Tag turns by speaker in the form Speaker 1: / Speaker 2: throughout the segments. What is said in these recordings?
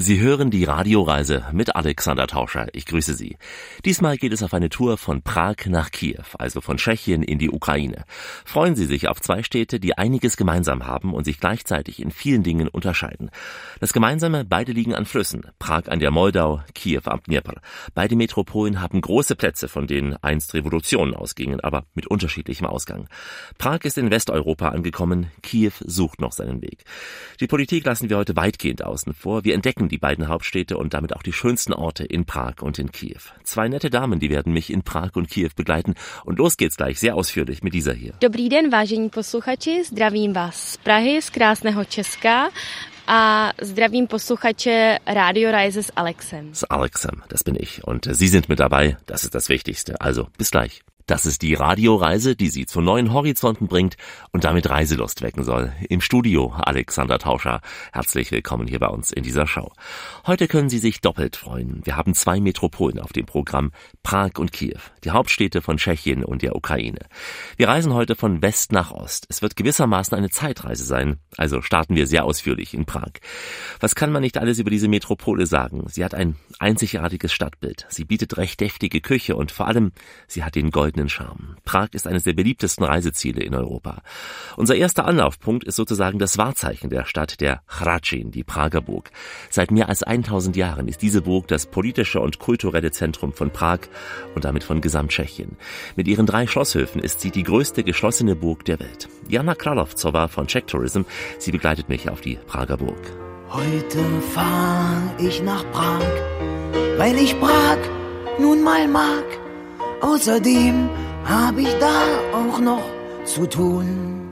Speaker 1: Sie hören die Radioreise mit Alexander Tauscher. Ich grüße Sie. Diesmal geht es auf eine Tour von Prag nach Kiew, also von Tschechien in die Ukraine. Freuen Sie sich auf zwei Städte, die einiges gemeinsam haben und sich gleichzeitig in vielen Dingen unterscheiden. Das Gemeinsame, beide liegen an Flüssen. Prag an der Moldau, Kiew am Dnieper. Beide Metropolen haben große Plätze, von denen einst Revolutionen ausgingen, aber mit unterschiedlichem Ausgang. Prag ist in Westeuropa angekommen, Kiew sucht noch seinen Weg. Die Politik lassen wir heute weitgehend außen vor. Wir entdecken die beiden Hauptstädte und damit auch die schönsten Orte in Prag und in Kiew. Zwei nette Damen, die werden mich in Prag und Kiew begleiten. Und los geht's gleich, sehr ausführlich mit dieser hier.
Speaker 2: Dobrý den, vážení posluchači, zdravím vás z Prahy, z krásného Česka a zdravím posluchače Radio Reise s Alexem.
Speaker 1: S Alexem, das bin ich. Und Sie sind mit dabei, das ist das Wichtigste. Also, bis gleich. Das ist die Radioreise, die Sie zu neuen Horizonten bringt und damit Reiselust wecken soll. Im Studio Alexander Tauscher. Herzlich willkommen hier bei uns in dieser Show. Heute können Sie sich doppelt freuen. Wir haben zwei Metropolen auf dem Programm, Prag und Kiew, die Hauptstädte von Tschechien und der Ukraine. Wir reisen heute von West nach Ost. Es wird gewissermaßen eine Zeitreise sein, also starten wir sehr ausführlich in Prag. Was kann man nicht alles über diese Metropole sagen? Sie hat ein einzigartiges Stadtbild. Sie bietet recht deftige Küche und vor allem, sie hat den goldenen eigenen Charme. Prag ist eines der beliebtesten Reiseziele in Europa. Unser erster Anlaufpunkt ist sozusagen das Wahrzeichen der Stadt, der Hradschin, die Prager Burg. Seit mehr als 1000 Jahren ist diese Burg das politische und kulturelle Zentrum von Prag und damit von Gesamttschechien. Mit ihren drei Schlosshöfen ist sie die größte geschlossene Burg der Welt. Jana Kralovcova von Czech Tourism, sie begleitet mich auf die Prager Burg.
Speaker 3: Heute fahr ich nach Prag, weil ich Prag nun mal mag. Außerdem habe ich da auch noch zu tun.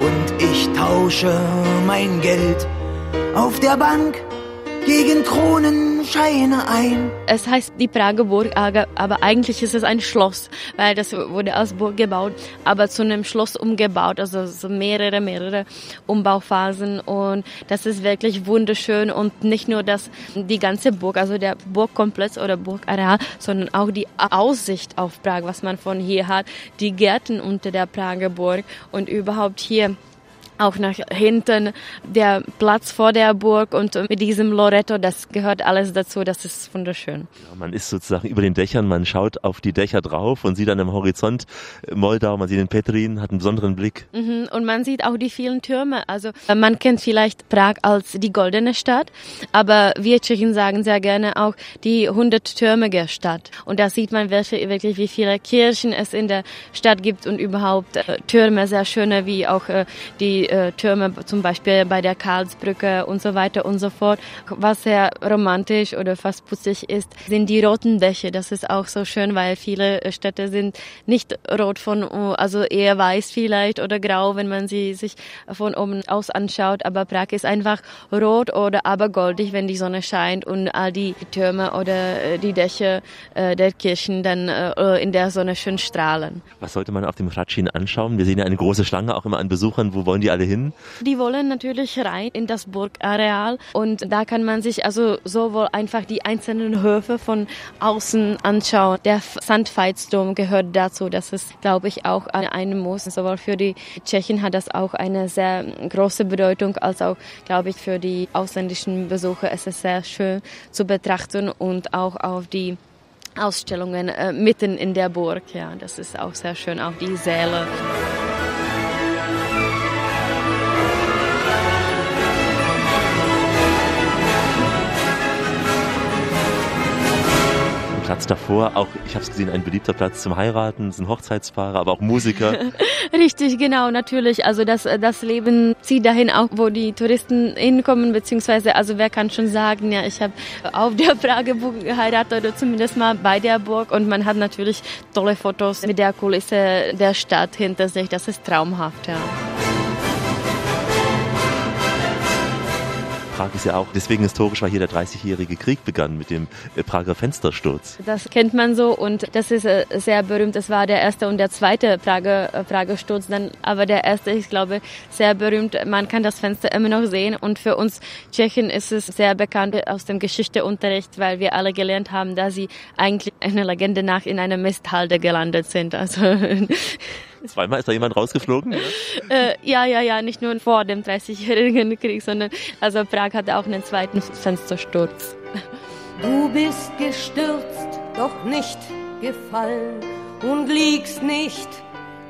Speaker 3: Und ich tausche mein Geld auf der Bank gegen Kronenscheine ein.
Speaker 2: Es heißt die Prager Burg, aber eigentlich ist es ein Schloss, weil das wurde als Burg gebaut, aber zu einem Schloss umgebaut, also so mehrere, mehrere Umbauphasen. Und das ist wirklich wunderschön. Und nicht nur das, die ganze Burg, also der Burgkomplex oder Burgareal, sondern auch die Aussicht auf Prag, was man von hier hat, die Gärten unter der Prager Burg und überhaupt hier auch nach hinten der Platz vor der Burg und mit diesem Loretto, das gehört alles dazu, das ist wunderschön.
Speaker 1: Ja, man ist sozusagen über den Dächern, man schaut auf die Dächer drauf und sieht dann im Horizont äh, Moldau, man sieht den Petrin, hat einen besonderen Blick.
Speaker 2: Mhm, und man sieht auch die vielen Türme. Also äh, man kennt vielleicht Prag als die goldene Stadt, aber wir Tschechen sagen sehr gerne auch die hunderttürmige Stadt. Und da sieht man wirklich, wie viele Kirchen es in der Stadt gibt und überhaupt äh, Türme, sehr schöne, wie auch äh, die äh, Türme, zum Beispiel bei der Karlsbrücke und so weiter und so fort. Was sehr romantisch oder fast putzig ist, sind die roten Dächer. Das ist auch so schön, weil viele Städte sind nicht rot von, also eher weiß vielleicht oder grau, wenn man sie sich von oben aus anschaut. Aber Prag ist einfach rot oder aber goldig, wenn die Sonne scheint und all die Türme oder äh, die Dächer äh, der Kirchen dann äh, in der Sonne schön strahlen.
Speaker 1: Was sollte man auf dem Radschien anschauen? Wir sehen ja eine große Schlange auch immer an Besuchern. Wo wollen die alle hin?
Speaker 2: Die wollen natürlich rein in das Burgareal und da kann man sich also sowohl einfach die einzelnen Höfe von außen anschauen. Der Sandveitsdom gehört dazu. Das ist, glaube ich, auch ein Muss. Sowohl für die Tschechen hat das auch eine sehr große Bedeutung, als auch, glaube ich, für die ausländischen Besucher ist es sehr schön zu betrachten und auch auf die Ausstellungen äh, mitten in der Burg. Ja, das ist auch sehr schön, auch die Säle.
Speaker 1: Platz davor, auch, ich habe es gesehen, ein beliebter Platz zum Heiraten, sind Hochzeitspaare, aber auch Musiker.
Speaker 2: Richtig, genau, natürlich. Also das, das Leben zieht dahin auch, wo die Touristen hinkommen, beziehungsweise, also wer kann schon sagen, ja, ich habe auf der Prageburg geheiratet oder zumindest mal bei der Burg und man hat natürlich tolle Fotos mit der Kulisse der Stadt hinter sich. Das ist traumhaft, ja.
Speaker 1: Prag ist ja auch deswegen historisch, weil hier der 30-jährige Krieg begann mit dem äh, Prager Fenstersturz.
Speaker 2: Das kennt man so und das ist äh, sehr berühmt. Das war der erste und der zweite Prager, äh, Prager Sturz. Dann, aber der erste, ich glaube, sehr berühmt. Man kann das Fenster immer noch sehen und für uns Tschechen ist es sehr bekannt aus dem Geschichteunterricht, weil wir alle gelernt haben, dass sie eigentlich einer Legende nach in einer Misthalde gelandet sind. Also
Speaker 1: Zweimal ist da jemand rausgeflogen?
Speaker 2: äh, ja, ja, ja, nicht nur vor dem 30-jährigen Krieg, sondern also Prag hatte auch einen zweiten Fenstersturz.
Speaker 4: Du bist gestürzt, doch nicht gefallen und liegst nicht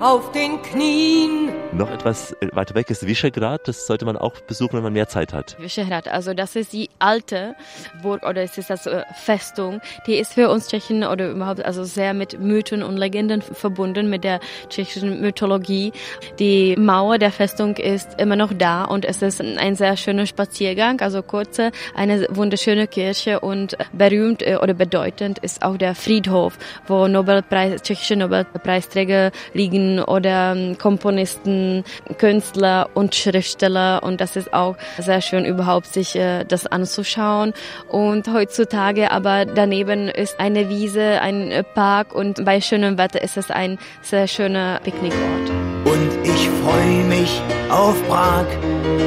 Speaker 4: auf den Knien.
Speaker 1: Noch etwas äh, weiter weg ist Visegrad. Das sollte man auch besuchen, wenn man mehr Zeit hat.
Speaker 2: Visegrad, also das ist die alte Burg oder es ist das äh, Festung. Die ist für uns Tschechen oder überhaupt also sehr mit Mythen und Legenden verbunden mit der tschechischen Mythologie. Die Mauer der Festung ist immer noch da und es ist ein sehr schöner Spaziergang, also kurze, eine wunderschöne Kirche und berühmt äh, oder bedeutend ist auch der Friedhof, wo Nobelpreis, tschechische Nobelpreisträger liegen oder ähm, Komponisten, Künstler und Schriftsteller und das ist auch sehr schön überhaupt sich äh, das anzuschauen und heutzutage aber daneben ist eine Wiese, ein Park und bei schönem Wetter ist es ein sehr schöner Picknickort.
Speaker 3: Und ich freue mich auf Prag,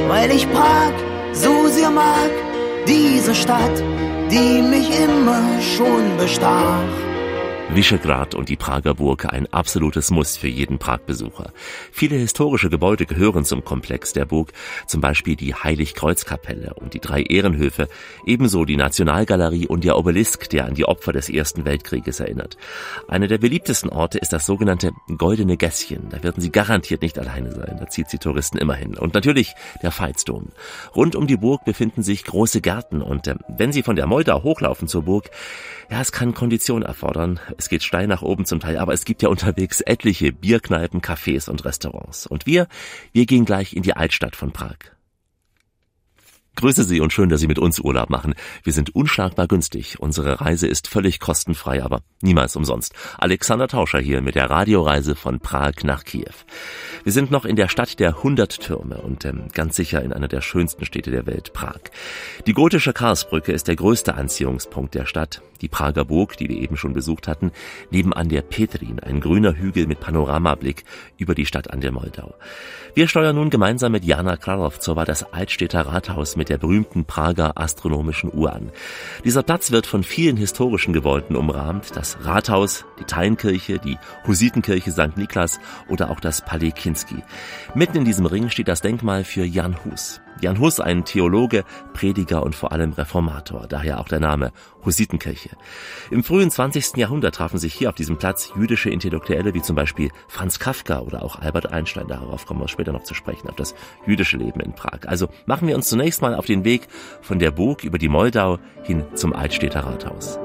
Speaker 3: weil ich Prag so sehr mag, diese Stadt, die mich immer schon bestach.
Speaker 1: Visegrad und die Prager Burg ein absolutes Muss für jeden Pragbesucher. Viele historische Gebäude gehören zum Komplex der Burg, zum Beispiel die Heiligkreuzkapelle und die drei Ehrenhöfe, ebenso die Nationalgalerie und der Obelisk, der an die Opfer des Ersten Weltkrieges erinnert. Einer der beliebtesten Orte ist das sogenannte Goldene Gässchen. Da werden Sie garantiert nicht alleine sein. Da zieht Sie Touristen immer hin. Und natürlich der Veitsdom. Rund um die Burg befinden sich große Gärten und äh, wenn Sie von der Moldau hochlaufen zur Burg, ja, es kann Kondition erfordern. Es geht steil nach oben zum Teil, aber es gibt ja unterwegs etliche Bierkneipen, Cafés und Restaurants. Und wir, wir gehen gleich in die Altstadt von Prag. Grüße Sie und schön, dass Sie mit uns Urlaub machen. Wir sind unschlagbar günstig. Unsere Reise ist völlig kostenfrei, aber niemals umsonst. Alexander Tauscher hier mit der Radioreise von Prag nach Kiew. Wir sind noch in der Stadt der 100 Türme und ähm, ganz sicher in einer der schönsten Städte der Welt, Prag. Die gotische Karlsbrücke ist der größte Anziehungspunkt der Stadt. Die Prager Burg, die wir eben schon besucht hatten, nebenan der Petrin, ein grüner Hügel mit Panoramablick über die Stadt an der Moldau. Wir steuern nun gemeinsam mit Jana Kralovzova das Altstädter Rathaus mit der berühmten Prager astronomischen Uhr an. Dieser Platz wird von vielen historischen Gebäuden umrahmt. Das Rathaus, die Teinkirche, die Husitenkirche St. Niklas oder auch das Palais Kinski. Mitten in diesem Ring steht das Denkmal für Jan Hus. Jan Hus, ein Theologe, Prediger und vor allem Reformator, daher auch der Name Hussitenkirche. Im frühen 20. Jahrhundert trafen sich hier auf diesem Platz jüdische Intellektuelle wie zum Beispiel Franz Kafka oder auch Albert Einstein. Darauf kommen wir später noch zu sprechen, auf das jüdische Leben in Prag. Also machen wir uns zunächst mal auf den Weg von der Burg über die Moldau hin zum Altstädter Rathaus.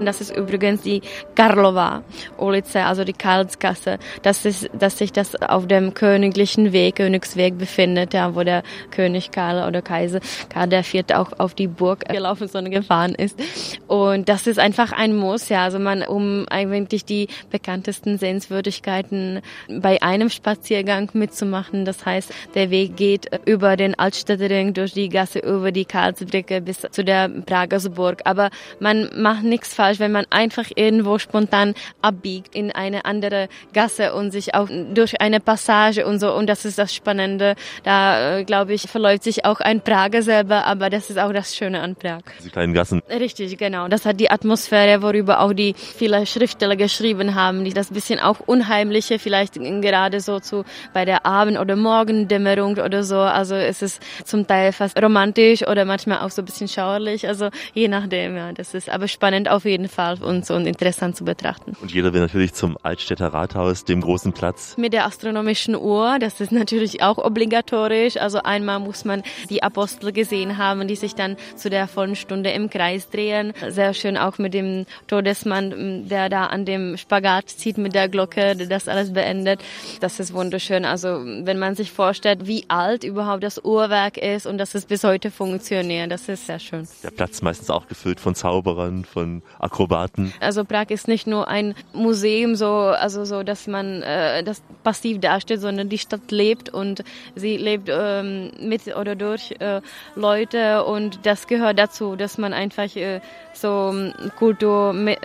Speaker 2: Das ist übrigens die Karlova Ulice, also die Karlsgasse. Das ist, dass sich das auf dem königlichen Weg, Königsweg befindet, ja, wo der König Karl oder Kaiser Karl Vierte auch auf die Burg gelaufen, sondern gefahren ist. Und das ist einfach ein Muss, ja, also man, um eigentlich die bekanntesten Sehenswürdigkeiten bei einem Spaziergang mitzumachen. Das heißt, der Weg geht über den Altstädtering, durch die Gasse, über die Karlsbrücke bis zu der Prager Burg. Aber man macht nichts falsch falsch, wenn man einfach irgendwo spontan abbiegt in eine andere Gasse und sich auch durch eine Passage und so. Und das ist das Spannende. Da, äh, glaube ich, verläuft sich auch ein Prager selber, aber das ist auch das Schöne an Prag.
Speaker 1: Diese kleinen Gassen.
Speaker 2: Richtig, genau. Das hat die Atmosphäre, worüber auch die viele Schriftsteller geschrieben haben, die das bisschen auch unheimliche, vielleicht gerade so zu bei der Abend- oder Morgendämmerung oder so. Also es ist zum Teil fast romantisch oder manchmal auch so ein bisschen schauerlich. Also je nachdem, ja. Das ist aber spannend auf jeden jeden Fall und, so interessant zu betrachten.
Speaker 1: Und jeder will natürlich zum Altstädter Rathaus, dem großen Platz.
Speaker 2: Mit der astronomischen Uhr, das ist natürlich auch obligatorisch. Also einmal muss man die Apostel gesehen haben, die sich dann zu der vollen Stunde im Kreis drehen. Sehr schön auch mit dem Todesmann, der da an dem Spagat zieht mit der Glocke, das alles beendet. Das ist wunderschön. Also wenn man sich vorstellt, wie alt überhaupt das Uhrwerk ist und dass es bis heute funktioniert, das ist sehr schön.
Speaker 1: Der Platz meistens auch gefüllt von Zauberern, von Akrobaten.
Speaker 2: Also Prag ist nicht nur ein Museum, so also so, dass man äh, das passiv darstellt, sondern die Stadt lebt und sie lebt ähm, mit oder durch äh, Leute und das gehört dazu, dass man einfach äh, so Kultur mit,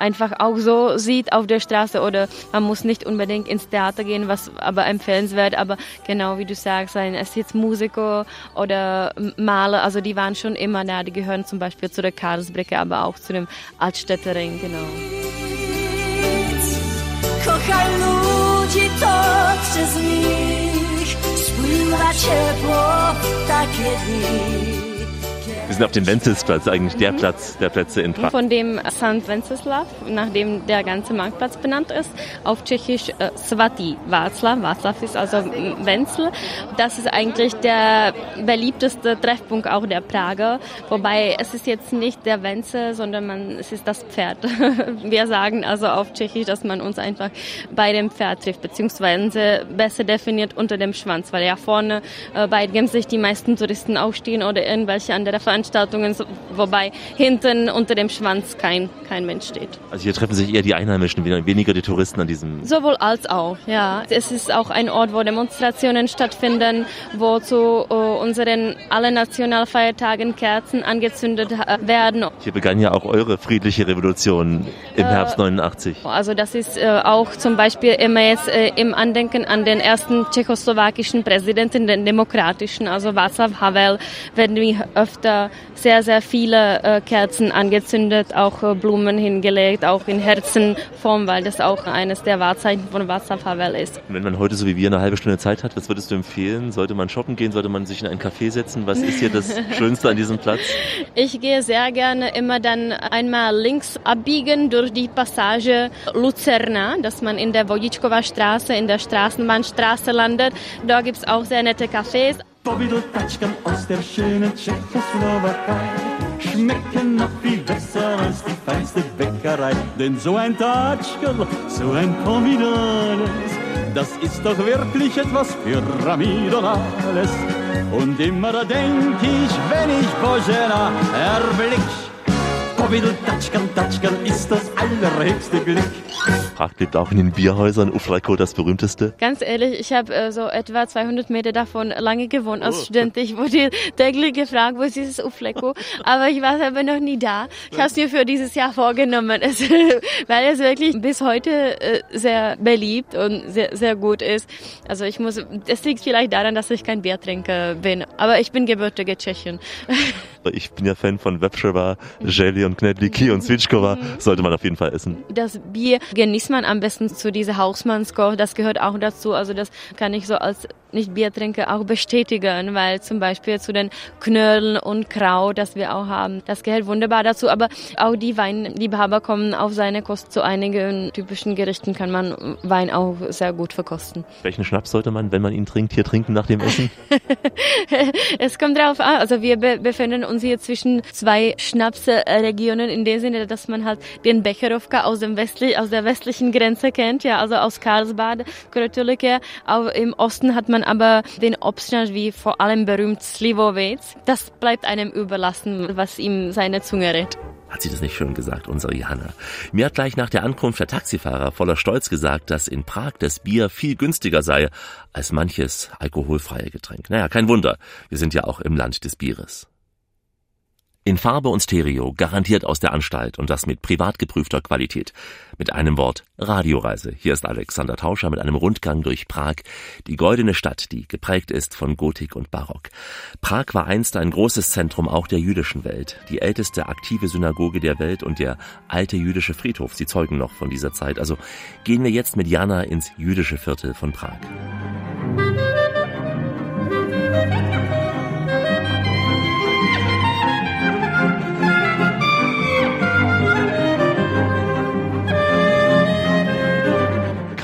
Speaker 2: einfach auch so sieht auf der Straße oder man muss nicht unbedingt ins Theater gehen, was aber empfehlenswert, aber genau wie du sagst, seien es jetzt Musiker oder Maler, also die waren schon immer da, die gehören zum Beispiel zu der Karlsbrücke, aber auch zu dem Altstädtering, genau. Kochaj.
Speaker 1: Sind auf dem Wenzelsplatz, eigentlich der Platz der Plätze in Prag.
Speaker 2: Von dem St. Wenceslav, nachdem der ganze Marktplatz benannt ist, auf Tschechisch äh, Svati Václav. Václav ist also Wenzel. Das ist eigentlich der beliebteste Treffpunkt auch der Prager. Wobei es ist jetzt nicht der Wenzel, sondern man, es ist das Pferd. Wir sagen also auf Tschechisch, dass man uns einfach bei dem Pferd trifft, beziehungsweise besser definiert unter dem Schwanz, weil ja vorne äh, bei sich die meisten Touristen aufstehen oder irgendwelche andere Veranstaltungen Veranstaltungen, wobei hinten unter dem Schwanz kein, kein Mensch steht.
Speaker 1: Also hier treffen sich eher die Einheimischen, weniger die Touristen an diesem...
Speaker 2: Sowohl als auch, ja. Es ist auch ein Ort, wo Demonstrationen stattfinden, wo zu uh, unseren alle Nationalfeiertagen Kerzen angezündet äh, werden.
Speaker 1: Hier begann ja auch eure friedliche Revolution im äh, Herbst 89.
Speaker 2: Also das ist äh, auch zum Beispiel immer jetzt äh, im Andenken an den ersten tschechoslowakischen Präsidenten, den demokratischen, also Václav Havel, werden wir öfter sehr, sehr viele äh, Kerzen angezündet, auch äh, Blumen hingelegt, auch in Herzenform, weil das auch eines der Wahrzeichen von Havel ist.
Speaker 1: wenn man heute so wie wir eine halbe Stunde Zeit hat, was würdest du empfehlen? Sollte man shoppen gehen? Sollte man sich in ein Café setzen? Was ist hier das Schönste an diesem Platz?
Speaker 2: Ich gehe sehr gerne immer dann einmal links abbiegen durch die Passage Lucerna, dass man in der Wojitschkova Straße, in der Straßenbahnstraße landet. Da gibt es auch sehr nette Cafés. Powidltaczkam aus der schönen Tschechoslowakei schmecken noch viel besser als die feinste Bäckerei. Denn so ein Tatschkel, so ein Pomidores, das ist doch wirklich etwas Pyramidales. Und immer denk ich, wenn ich Bojena erblick, Powidl, Tatschkan, Tatschkan ist das allerhöchste Glück.
Speaker 1: Prag lebt auch in den Bierhäusern. Ufleko, das berühmteste?
Speaker 2: Ganz ehrlich, ich habe äh, so etwa 200 Meter davon lange gewohnt als oh. Student. Ich wurde täglich gefragt, wo ist dieses Ufleko? Aber ich war aber noch nie da. Ich habe es mir für dieses Jahr vorgenommen, es, weil es wirklich bis heute äh, sehr beliebt und sehr, sehr gut ist. Also ich muss, es liegt vielleicht daran, dass ich kein Biertrinker bin. Aber ich bin gebürtige Tschechin.
Speaker 1: Ich bin ja Fan von Webschewa, Jelly und Knedliki und Zwitschkova. Mhm. Sollte man auf jeden Fall essen.
Speaker 2: Das Bier genießt man am besten zu dieser Hausmannskoch. Das gehört auch dazu. Also das kann ich so als nicht Biertrinker auch bestätigen, weil zum Beispiel zu den Knödeln und Kraut, das wir auch haben, das gehört wunderbar dazu. Aber auch die Weinliebhaber kommen auf seine Kost. Zu einigen typischen Gerichten kann man Wein auch sehr gut verkosten.
Speaker 1: Welchen Schnaps sollte man, wenn man ihn trinkt, hier trinken nach dem Essen?
Speaker 2: es kommt drauf an. Also wir befinden uns hier zwischen zwei Schnapsregionen in dem Sinne, dass man halt den Becherowka aus dem westlich, aus der westlichen Grenze kennt, ja, also aus Karlsbad, Krötulike. Auch im Osten hat man aber den Obstschnaps wie vor allem berühmt Slivovec. Das bleibt einem überlassen, was ihm seine Zunge rät.
Speaker 1: Hat sie das nicht schön gesagt, unsere Johanna? Mir hat gleich nach der Ankunft der Taxifahrer voller Stolz gesagt, dass in Prag das Bier viel günstiger sei als manches alkoholfreie Getränk. Naja, kein Wunder. Wir sind ja auch im Land des Bieres. In Farbe und Stereo, garantiert aus der Anstalt und das mit privat geprüfter Qualität. Mit einem Wort Radioreise. Hier ist Alexander Tauscher mit einem Rundgang durch Prag, die goldene Stadt, die geprägt ist von Gotik und Barock. Prag war einst ein großes Zentrum auch der jüdischen Welt, die älteste aktive Synagoge der Welt und der alte jüdische Friedhof. Sie zeugen noch von dieser Zeit. Also gehen wir jetzt mit Jana ins jüdische Viertel von Prag.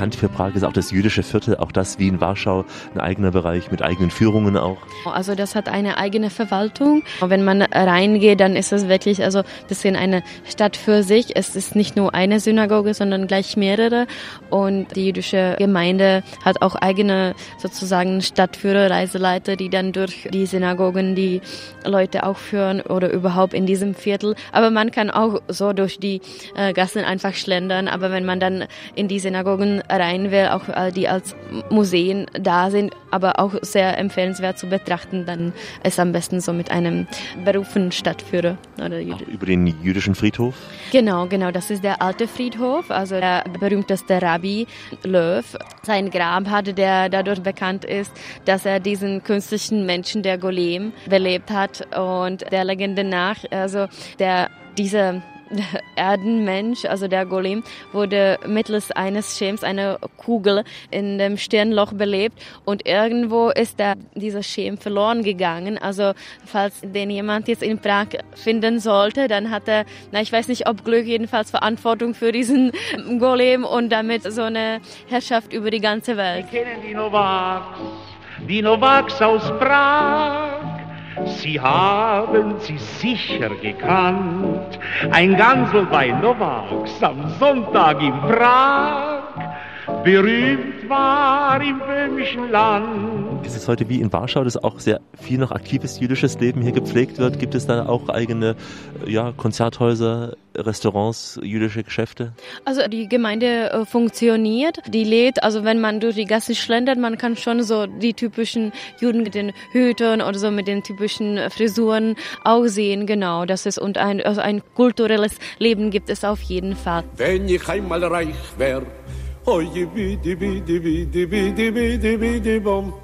Speaker 1: Bekannt für Prag ist auch das jüdische Viertel, auch das wie in Warschau ein eigener Bereich mit eigenen Führungen auch.
Speaker 2: Also das hat eine eigene Verwaltung. Wenn man reingeht, dann ist es wirklich also ein bisschen eine Stadt für sich. Es ist nicht nur eine Synagoge, sondern gleich mehrere. Und die jüdische Gemeinde hat auch eigene sozusagen Stadtführer, Reiseleiter, die dann durch die Synagogen die Leute auch führen oder überhaupt in diesem Viertel. Aber man kann auch so durch die äh, Gassen einfach schlendern. Aber wenn man dann in die Synagogen rein will, auch äh, die als Museen da sind, aber auch sehr empfehlenswert zu betrachten, dann ist am besten so mit einem berufenen Stadtführer.
Speaker 1: Oder über den jüdischen Friedhof?
Speaker 2: Genau, genau. Das ist der alte Friedhof, also der berühmteste Rabbi Löw. Sein Grab hatte, der dadurch bekannt ist, dass er diesen künstlichen Menschen, der Golem, belebt hat und der Legende nach, also der diese Erdenmensch, also der Golem, wurde mittels eines Schems, einer Kugel in dem Stirnloch belebt und irgendwo ist der, dieser Schem verloren gegangen. Also falls den jemand jetzt in Prag finden sollte, dann hat er, na ich weiß nicht ob Glück, jedenfalls Verantwortung für diesen Golem und damit so eine Herrschaft über die ganze Welt.
Speaker 5: Wir kennen die Novaks, die Novaks aus Prag. Sie haben sie sicher gekannt, ein Gansel bei Novaks am Sonntag in Prag, berühmt war im böhmischen Land.
Speaker 1: Ist es heute wie in Warschau, dass auch sehr viel noch aktives jüdisches Leben hier gepflegt wird? Gibt es da auch eigene ja, Konzerthäuser, Restaurants, jüdische Geschäfte?
Speaker 2: Also die Gemeinde äh, funktioniert, die lädt, also wenn man durch die Gasse schlendert, man kann schon so die typischen Juden mit den Hütern oder so mit den typischen Frisuren auch sehen, genau, das ist und ein, also ein kulturelles Leben gibt es auf jeden Fall.
Speaker 6: Wenn ich einmal reich wär, oje bidi bidi bidi bidi bidi bidi bom.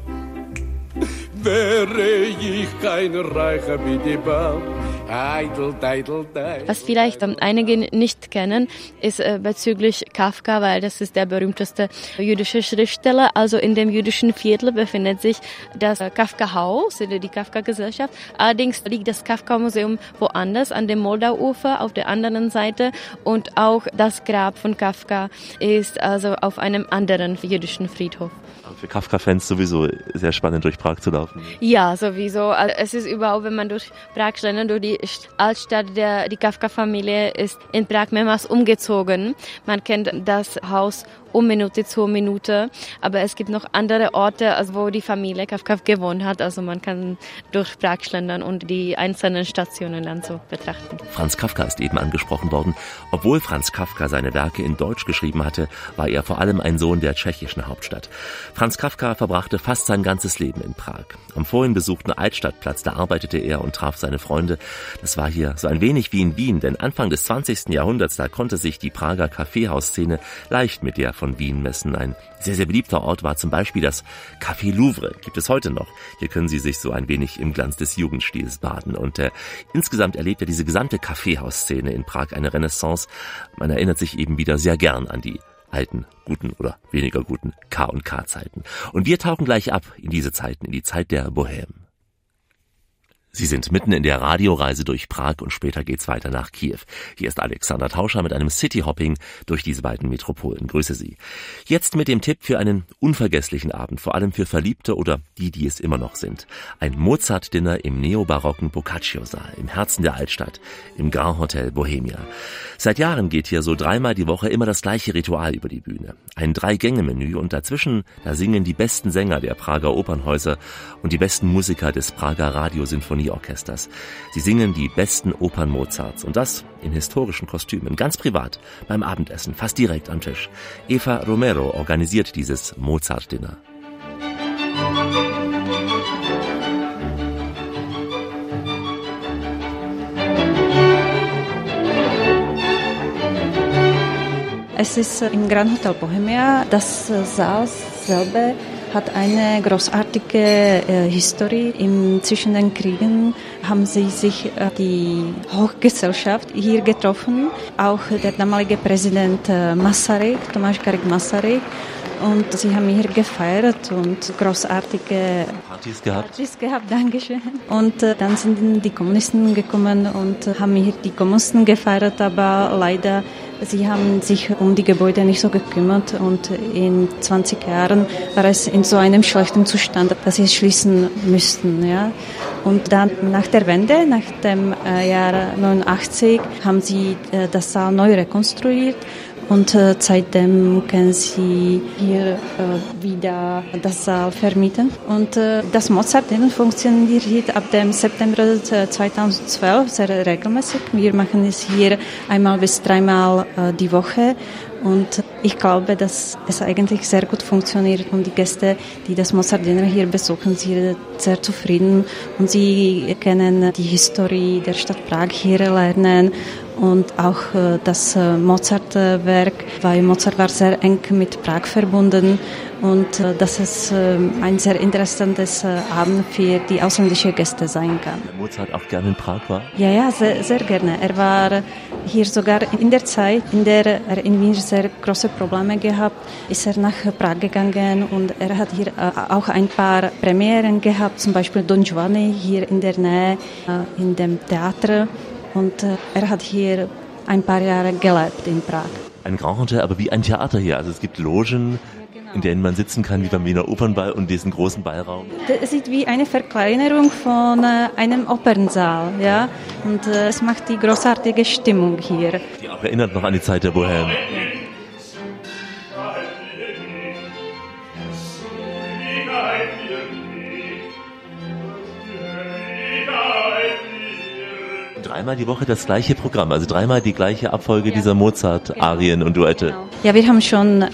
Speaker 6: Wäre ich kein reicher bidi bom.
Speaker 2: Was vielleicht einige nicht kennen, ist äh, bezüglich Kafka, weil das ist der berühmteste jüdische Schriftsteller. Also in dem jüdischen Viertel befindet sich das Kafka-Haus, die Kafka-Gesellschaft. Allerdings liegt das Kafka-Museum woanders, an dem Moldau-Ufer, auf der anderen Seite. Und auch das Grab von Kafka ist also auf einem anderen jüdischen Friedhof
Speaker 1: für Kafka-Fans sowieso sehr spannend, durch Prag zu laufen.
Speaker 2: Ja, sowieso. Es ist überhaupt, wenn man durch Prag schlendert, durch die Altstadt, der, die Kafka-Familie ist in Prag mehrmals umgezogen. Man kennt das Haus um Minute zu Minute. Aber es gibt noch andere Orte, also wo die Familie Kafka gewohnt hat. Also man kann durch Prag schlendern und die einzelnen Stationen dann so betrachten.
Speaker 1: Franz Kafka ist eben angesprochen worden. Obwohl Franz Kafka seine Werke in Deutsch geschrieben hatte, war er vor allem ein Sohn der tschechischen Hauptstadt. Franz Kafka verbrachte fast sein ganzes Leben in Prag. Am vorhin besuchten Altstadtplatz, da arbeitete er und traf seine Freunde. Das war hier so ein wenig wie in Wien, denn Anfang des 20. Jahrhunderts, da konnte sich die Prager Kaffeehausszene leicht mit der von Wien messen. Ein sehr, sehr beliebter Ort war zum Beispiel das Café Louvre. Gibt es heute noch. Hier können Sie sich so ein wenig im Glanz des Jugendstils baden. Und äh, insgesamt erlebt ja diese gesamte Kaffeehausszene in Prag eine Renaissance. Man erinnert sich eben wieder sehr gern an die alten, guten oder weniger guten K&K-Zeiten. Und wir tauchen gleich ab in diese Zeiten, in die Zeit der Bohème. Sie sind mitten in der Radioreise durch Prag und später geht's weiter nach Kiew. Hier ist Alexander Tauscher mit einem City-Hopping durch diese beiden Metropolen. Grüße Sie. Jetzt mit dem Tipp für einen unvergesslichen Abend, vor allem für Verliebte oder die, die es immer noch sind. Ein Mozart-Dinner im neobarocken Boccaccio-Saal im Herzen der Altstadt, im Grand Hotel Bohemia. Seit Jahren geht hier so dreimal die Woche immer das gleiche Ritual über die Bühne. Ein Drei-Gänge-Menü und dazwischen, da singen die besten Sänger der Prager Opernhäuser und die besten Musiker des Prager Radiosinfonie Sinfonieorchesters. Sie singen die besten Opern Mozarts und das in historischen Kostümen, ganz privat, beim Abendessen, fast direkt am Tisch. Eva Romero organisiert dieses Mozart-Dinner.
Speaker 7: Es ist im Grand Hotel Bohemia. Das Saal selber hat eine großartige äh, Historie. Im, zwischen den Kriegen haben sie sich äh, die Hochgesellschaft hier getroffen. Auch der damalige Präsident äh, Masaryk, Tomáš Garrigue Masaryk, und sie haben hier gefeiert und großartige
Speaker 1: Partys gehabt.
Speaker 7: Partys gehabt, Dankeschön. Und äh, dann sind die Kommunisten gekommen und äh, haben hier die Kommunisten gefeiert, aber leider Sie haben sich um die Gebäude nicht so gekümmert und in 20 Jahren war es in so einem schlechten Zustand, dass sie es schließen müssten. Ja. Und dann nach der Wende, nach dem äh, Jahr 89, haben sie äh, das Saal neu rekonstruiert und äh, seitdem können sie hier äh, wieder das Saal vermieten. Und äh, das Mozart funktioniert ab dem September 2012 sehr regelmäßig. Wir machen es hier einmal bis dreimal äh, die Woche und ich glaube, dass es eigentlich sehr gut funktioniert und die Gäste, die das Mozart Dinner hier besuchen, sind sehr zufrieden und sie können die Historie der Stadt Prag hier lernen und auch äh, das äh, Mozart-Werk, weil Mozart war sehr eng mit Prag verbunden und äh, dass es ein sehr interessantes Abend für die ausländischen Gäste sein kann.
Speaker 1: Mozart auch gerne in Prag war?
Speaker 7: Ja, ja, sehr, sehr gerne. Er war hier sogar in der Zeit, in der er in Wien sehr große Probleme gehabt, ist er nach Prag gegangen und er hat hier auch ein paar Premieren gehabt, zum Beispiel Don Giovanni hier in der Nähe in dem Theater und äh, er hat hier ein paar Jahre gelebt in Prag.
Speaker 1: Ein Grand Hotel, aber wie ein Theater hier. Also es gibt Logen, in denen man sitzen kann, wie beim Wiener Opernball und diesen großen Ballraum.
Speaker 7: Es ist wie eine Verkleinerung von äh, einem Opernsaal, ja. Und äh, es macht die großartige Stimmung hier.
Speaker 1: Die auch erinnert noch an die Zeit der Bohème. Dreimal die Woche das gleiche Programm, also dreimal die gleiche Abfolge ja. dieser Mozart-Arien und Duette. Genau.
Speaker 7: Ja, wir haben schon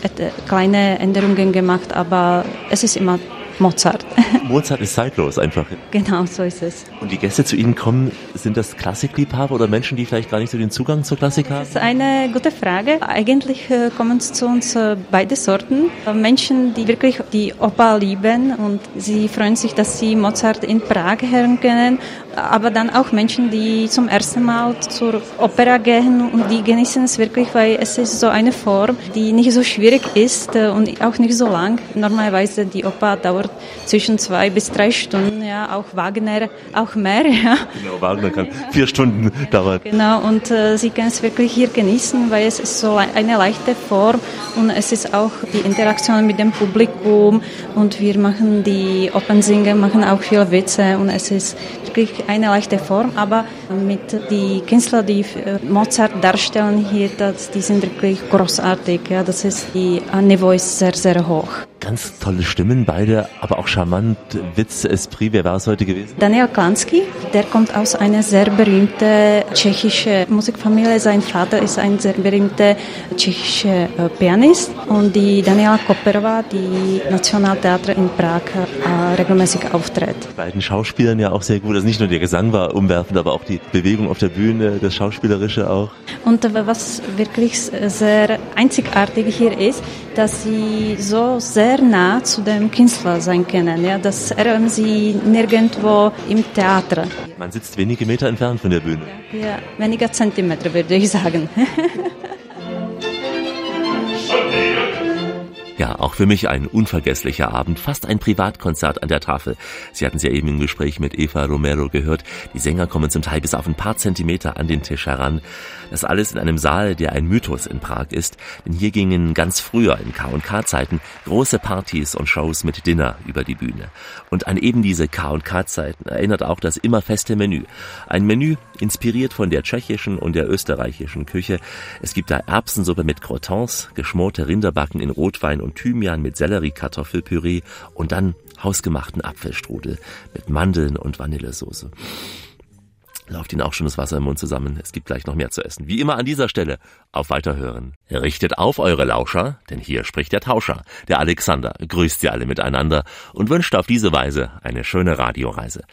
Speaker 7: kleine Änderungen gemacht, aber es ist immer Mozart.
Speaker 1: Mozart ist zeitlos einfach.
Speaker 7: Genau, so ist es.
Speaker 1: Und die Gäste zu Ihnen kommen, sind das Klassikliebhaber oder Menschen, die vielleicht gar nicht so den Zugang zur Klassik haben?
Speaker 7: Das ist eine gute Frage. Eigentlich äh, kommen zu uns äh, beide Sorten. Menschen, die wirklich die Oper lieben und sie freuen sich, dass sie Mozart in Prag hören können. Aber dann auch Menschen, die zum ersten Mal zur Opera gehen und die genießen es wirklich, weil es ist so eine Form, die nicht so schwierig ist äh, und auch nicht so lang. Normalerweise die Oper dauert dauert zwischen zwei bis drei Stunden, ja, auch Wagner auch mehr, ja.
Speaker 1: Genau, Wagner kann vier Stunden dauern.
Speaker 7: Genau, und äh, Sie können es wirklich hier genießen, weil es ist so eine leichte Form und es ist auch die Interaktion mit dem Publikum und wir machen die Open Singer, machen auch viele Witze und es ist wirklich eine leichte Form, aber mit die Künstler, die äh, Mozart darstellen hier, das, die sind wirklich großartig, ja, das ist, die Niveau ist sehr, sehr hoch.
Speaker 1: Ganz tolle Stimmen, beide, aber auch charmant, Witz, Esprit. Wer war es heute gewesen?
Speaker 7: Daniel Klansky, der kommt aus einer sehr berühmten tschechischen Musikfamilie. Sein Vater ist ein sehr berühmter tschechischer äh, Pianist und die Daniela Koperova, die Nationaltheater in Prag, äh, regelmäßig auftritt. Die
Speaker 1: beiden Schauspielern ja auch sehr gut. Also nicht nur der Gesang war umwerfend, aber auch die Bewegung auf der Bühne, das Schauspielerische auch.
Speaker 7: Und was wirklich sehr einzigartig hier ist, dass sie so sehr nah zu dem Künstler sein können. Ja, das erleben sie nirgendwo im Theater.
Speaker 1: Man sitzt wenige Meter entfernt von der Bühne.
Speaker 7: Ja, weniger Zentimeter würde ich sagen.
Speaker 1: Ja, auch für mich ein unvergesslicher Abend, fast ein Privatkonzert an der Tafel. Sie hatten es ja eben im Gespräch mit Eva Romero gehört. Die Sänger kommen zum Teil bis auf ein paar Zentimeter an den Tisch heran. Das alles in einem Saal, der ein Mythos in Prag ist. Denn hier gingen ganz früher in K&K-Zeiten große Partys und Shows mit Dinner über die Bühne. Und an eben diese K&K-Zeiten erinnert auch das immer feste Menü. Ein Menü inspiriert von der tschechischen und der österreichischen Küche. Es gibt da Erbsensuppe mit Crotons, geschmorte Rinderbacken in Rotwein und Thymian mit Sellerie-Kartoffelpüree und dann hausgemachten Apfelstrudel mit Mandeln und Vanillesoße. Läuft Ihnen auch schon das Wasser im Mund zusammen. Es gibt gleich noch mehr zu essen. Wie immer an dieser Stelle auf Weiterhören. Richtet auf eure Lauscher, denn hier spricht der Tauscher. Der Alexander grüßt Sie alle miteinander und wünscht auf diese Weise eine schöne Radioreise.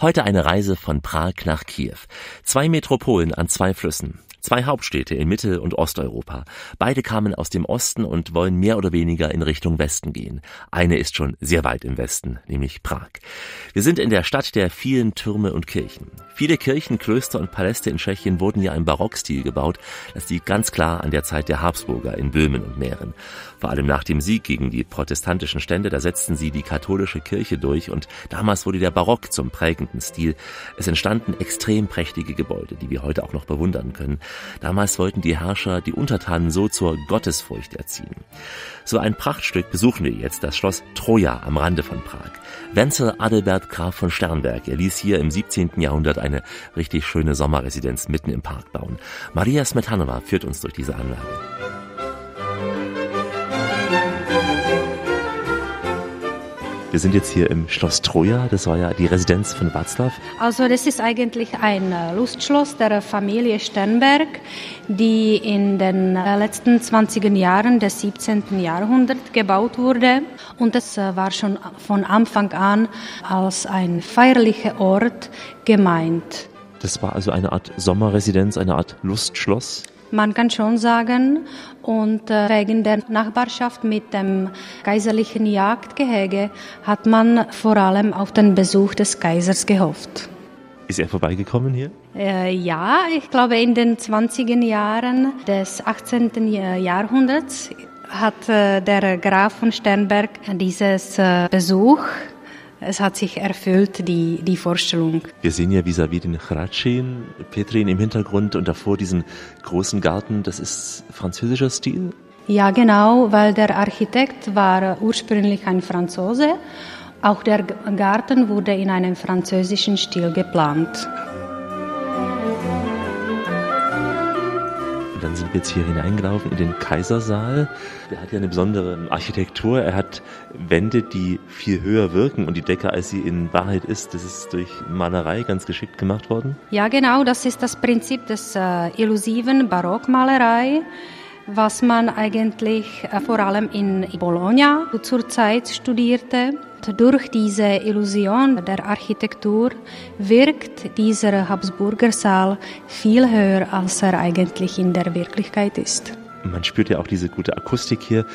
Speaker 1: Heute eine Reise von Prag nach Kiew. Zwei Metropolen an zwei Flüssen. Zwei Hauptstädte in Mittel- und Osteuropa. Beide kamen aus dem Osten und wollen mehr oder weniger in Richtung Westen gehen. Eine ist schon sehr weit im Westen, nämlich Prag. Wir sind in der Stadt der vielen Türme und Kirchen. Viele Kirchen, Klöster und Paläste in Tschechien wurden ja im Barockstil gebaut. Das liegt ganz klar an der Zeit der Habsburger in Böhmen und Mähren. Vor allem nach dem Sieg gegen die protestantischen Stände, da setzten sie die katholische Kirche durch und damals wurde der Barock zum prägenden Stil. Es entstanden extrem prächtige Gebäude, die wir heute auch noch bewundern können. Damals wollten die Herrscher die Untertanen so zur Gottesfurcht erziehen. So ein Prachtstück besuchen wir jetzt, das Schloss Troja am Rande von Prag. Wenzel Adelbert Graf von Sternberg, er ließ hier im 17. Jahrhundert eine richtig schöne Sommerresidenz mitten im Park bauen. Maria Smetanova führt uns durch diese Anlage. Wir sind jetzt hier im Schloss Troja, das war ja die Residenz von Václav.
Speaker 8: Also das ist eigentlich ein äh, Lustschloss der Familie Sternberg, die in den äh, letzten 20 Jahren des 17. Jahrhunderts gebaut wurde. Und es äh, war schon von Anfang an als ein feierlicher Ort gemeint.
Speaker 1: Das war also eine Art Sommerresidenz, eine Art Lustschloss?
Speaker 8: Man kann schon sagen. Und äh, wegen der Nachbarschaft mit dem kaiserlichen Jagdgehege hat man vor allem auf den Besuch des Kaisers gehofft.
Speaker 1: Ist er vorbeigekommen hier?
Speaker 8: Äh, ja, ich glaube in den 20 Jahren des 18. Jahrhunderts hat äh, der Graf von Sternberg dieses äh, Besuch es hat sich erfüllt, die, die Vorstellung.
Speaker 1: Wir sehen ja vis-à-vis -vis den Hradschin, Petrin im Hintergrund und davor diesen großen Garten. Das ist französischer Stil?
Speaker 8: Ja, genau, weil der Architekt war ursprünglich ein Franzose. Auch der Garten wurde in einem französischen Stil geplant.
Speaker 1: Dann sind wir jetzt hier hineingelaufen in den Kaisersaal. Der hat ja eine besondere Architektur. Er hat Wände, die viel höher wirken und die Decke, als sie in Wahrheit ist. Das ist durch Malerei ganz geschickt gemacht worden.
Speaker 8: Ja, genau. Das ist das Prinzip des äh, illusiven Barockmalerei was man eigentlich äh, vor allem in Bologna zur Zeit studierte. Durch diese Illusion der Architektur wirkt dieser Habsburger Saal viel höher, als er eigentlich in der Wirklichkeit ist.
Speaker 1: Man spürt ja auch diese gute Akustik hier.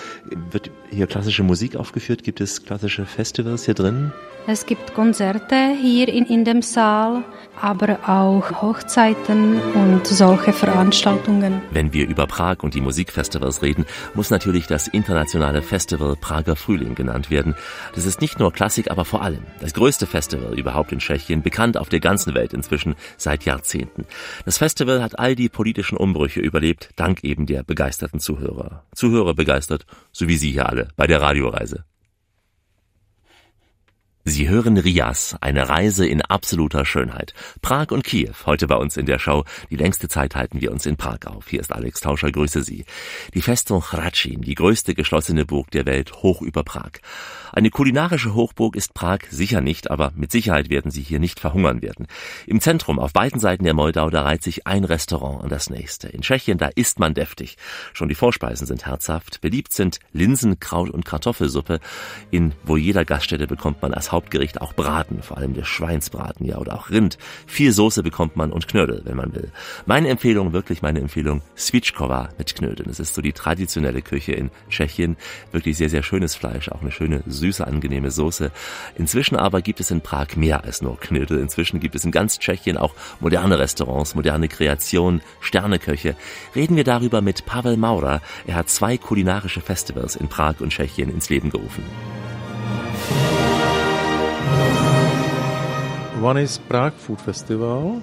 Speaker 1: Wird hier klassische Musik aufgeführt? Gibt es klassische Festivals hier drin?
Speaker 8: Es gibt Konzerte hier in, in dem Saal, aber auch Hochzeiten und solche Veranstaltungen.
Speaker 1: Wenn wir über Prag und die Musikfestivals reden, muss natürlich das internationale Festival Prager Frühling genannt werden. Das ist nicht nur Klassik, aber vor allem das größte Festival überhaupt in Tschechien, bekannt auf der ganzen Welt inzwischen seit Jahrzehnten. Das Festival hat all die politischen Umbrüche überlebt, dank eben der begeisterten Zuhörer. Zuhörer begeistert, so wie Sie hier alle bei der Radioreise. Sie hören Rias, eine Reise in absoluter Schönheit. Prag und Kiew, heute bei uns in der Show. Die längste Zeit halten wir uns in Prag auf. Hier ist Alex Tauscher, grüße Sie. Die Festung Hradschin, die größte geschlossene Burg der Welt, hoch über Prag. Eine kulinarische Hochburg ist Prag sicher nicht, aber mit Sicherheit werden Sie hier nicht verhungern werden. Im Zentrum, auf beiden Seiten der Moldau, da reiht sich ein Restaurant an das nächste. In Tschechien, da isst man deftig. Schon die Vorspeisen sind herzhaft. Beliebt sind Linsen, Kraut und Kartoffelsuppe. In wo jeder Gaststätte bekommt man als Hauptgericht auch Braten, vor allem der Schweinsbraten, ja, oder auch Rind. Viel Soße bekommt man und Knödel, wenn man will. Meine Empfehlung, wirklich meine Empfehlung, Svičkova mit Knödeln. Das ist so die traditionelle Küche in Tschechien. Wirklich sehr, sehr schönes Fleisch, auch eine schöne süße, angenehme Soße. Inzwischen aber gibt es in Prag mehr als nur Knödel. Inzwischen gibt es in ganz Tschechien auch moderne Restaurants, moderne Kreationen, Sterneköche. Reden wir darüber mit Pavel Maurer. Er hat zwei kulinarische Festivals in Prag und Tschechien ins Leben gerufen.
Speaker 9: One is Prague Food Festival.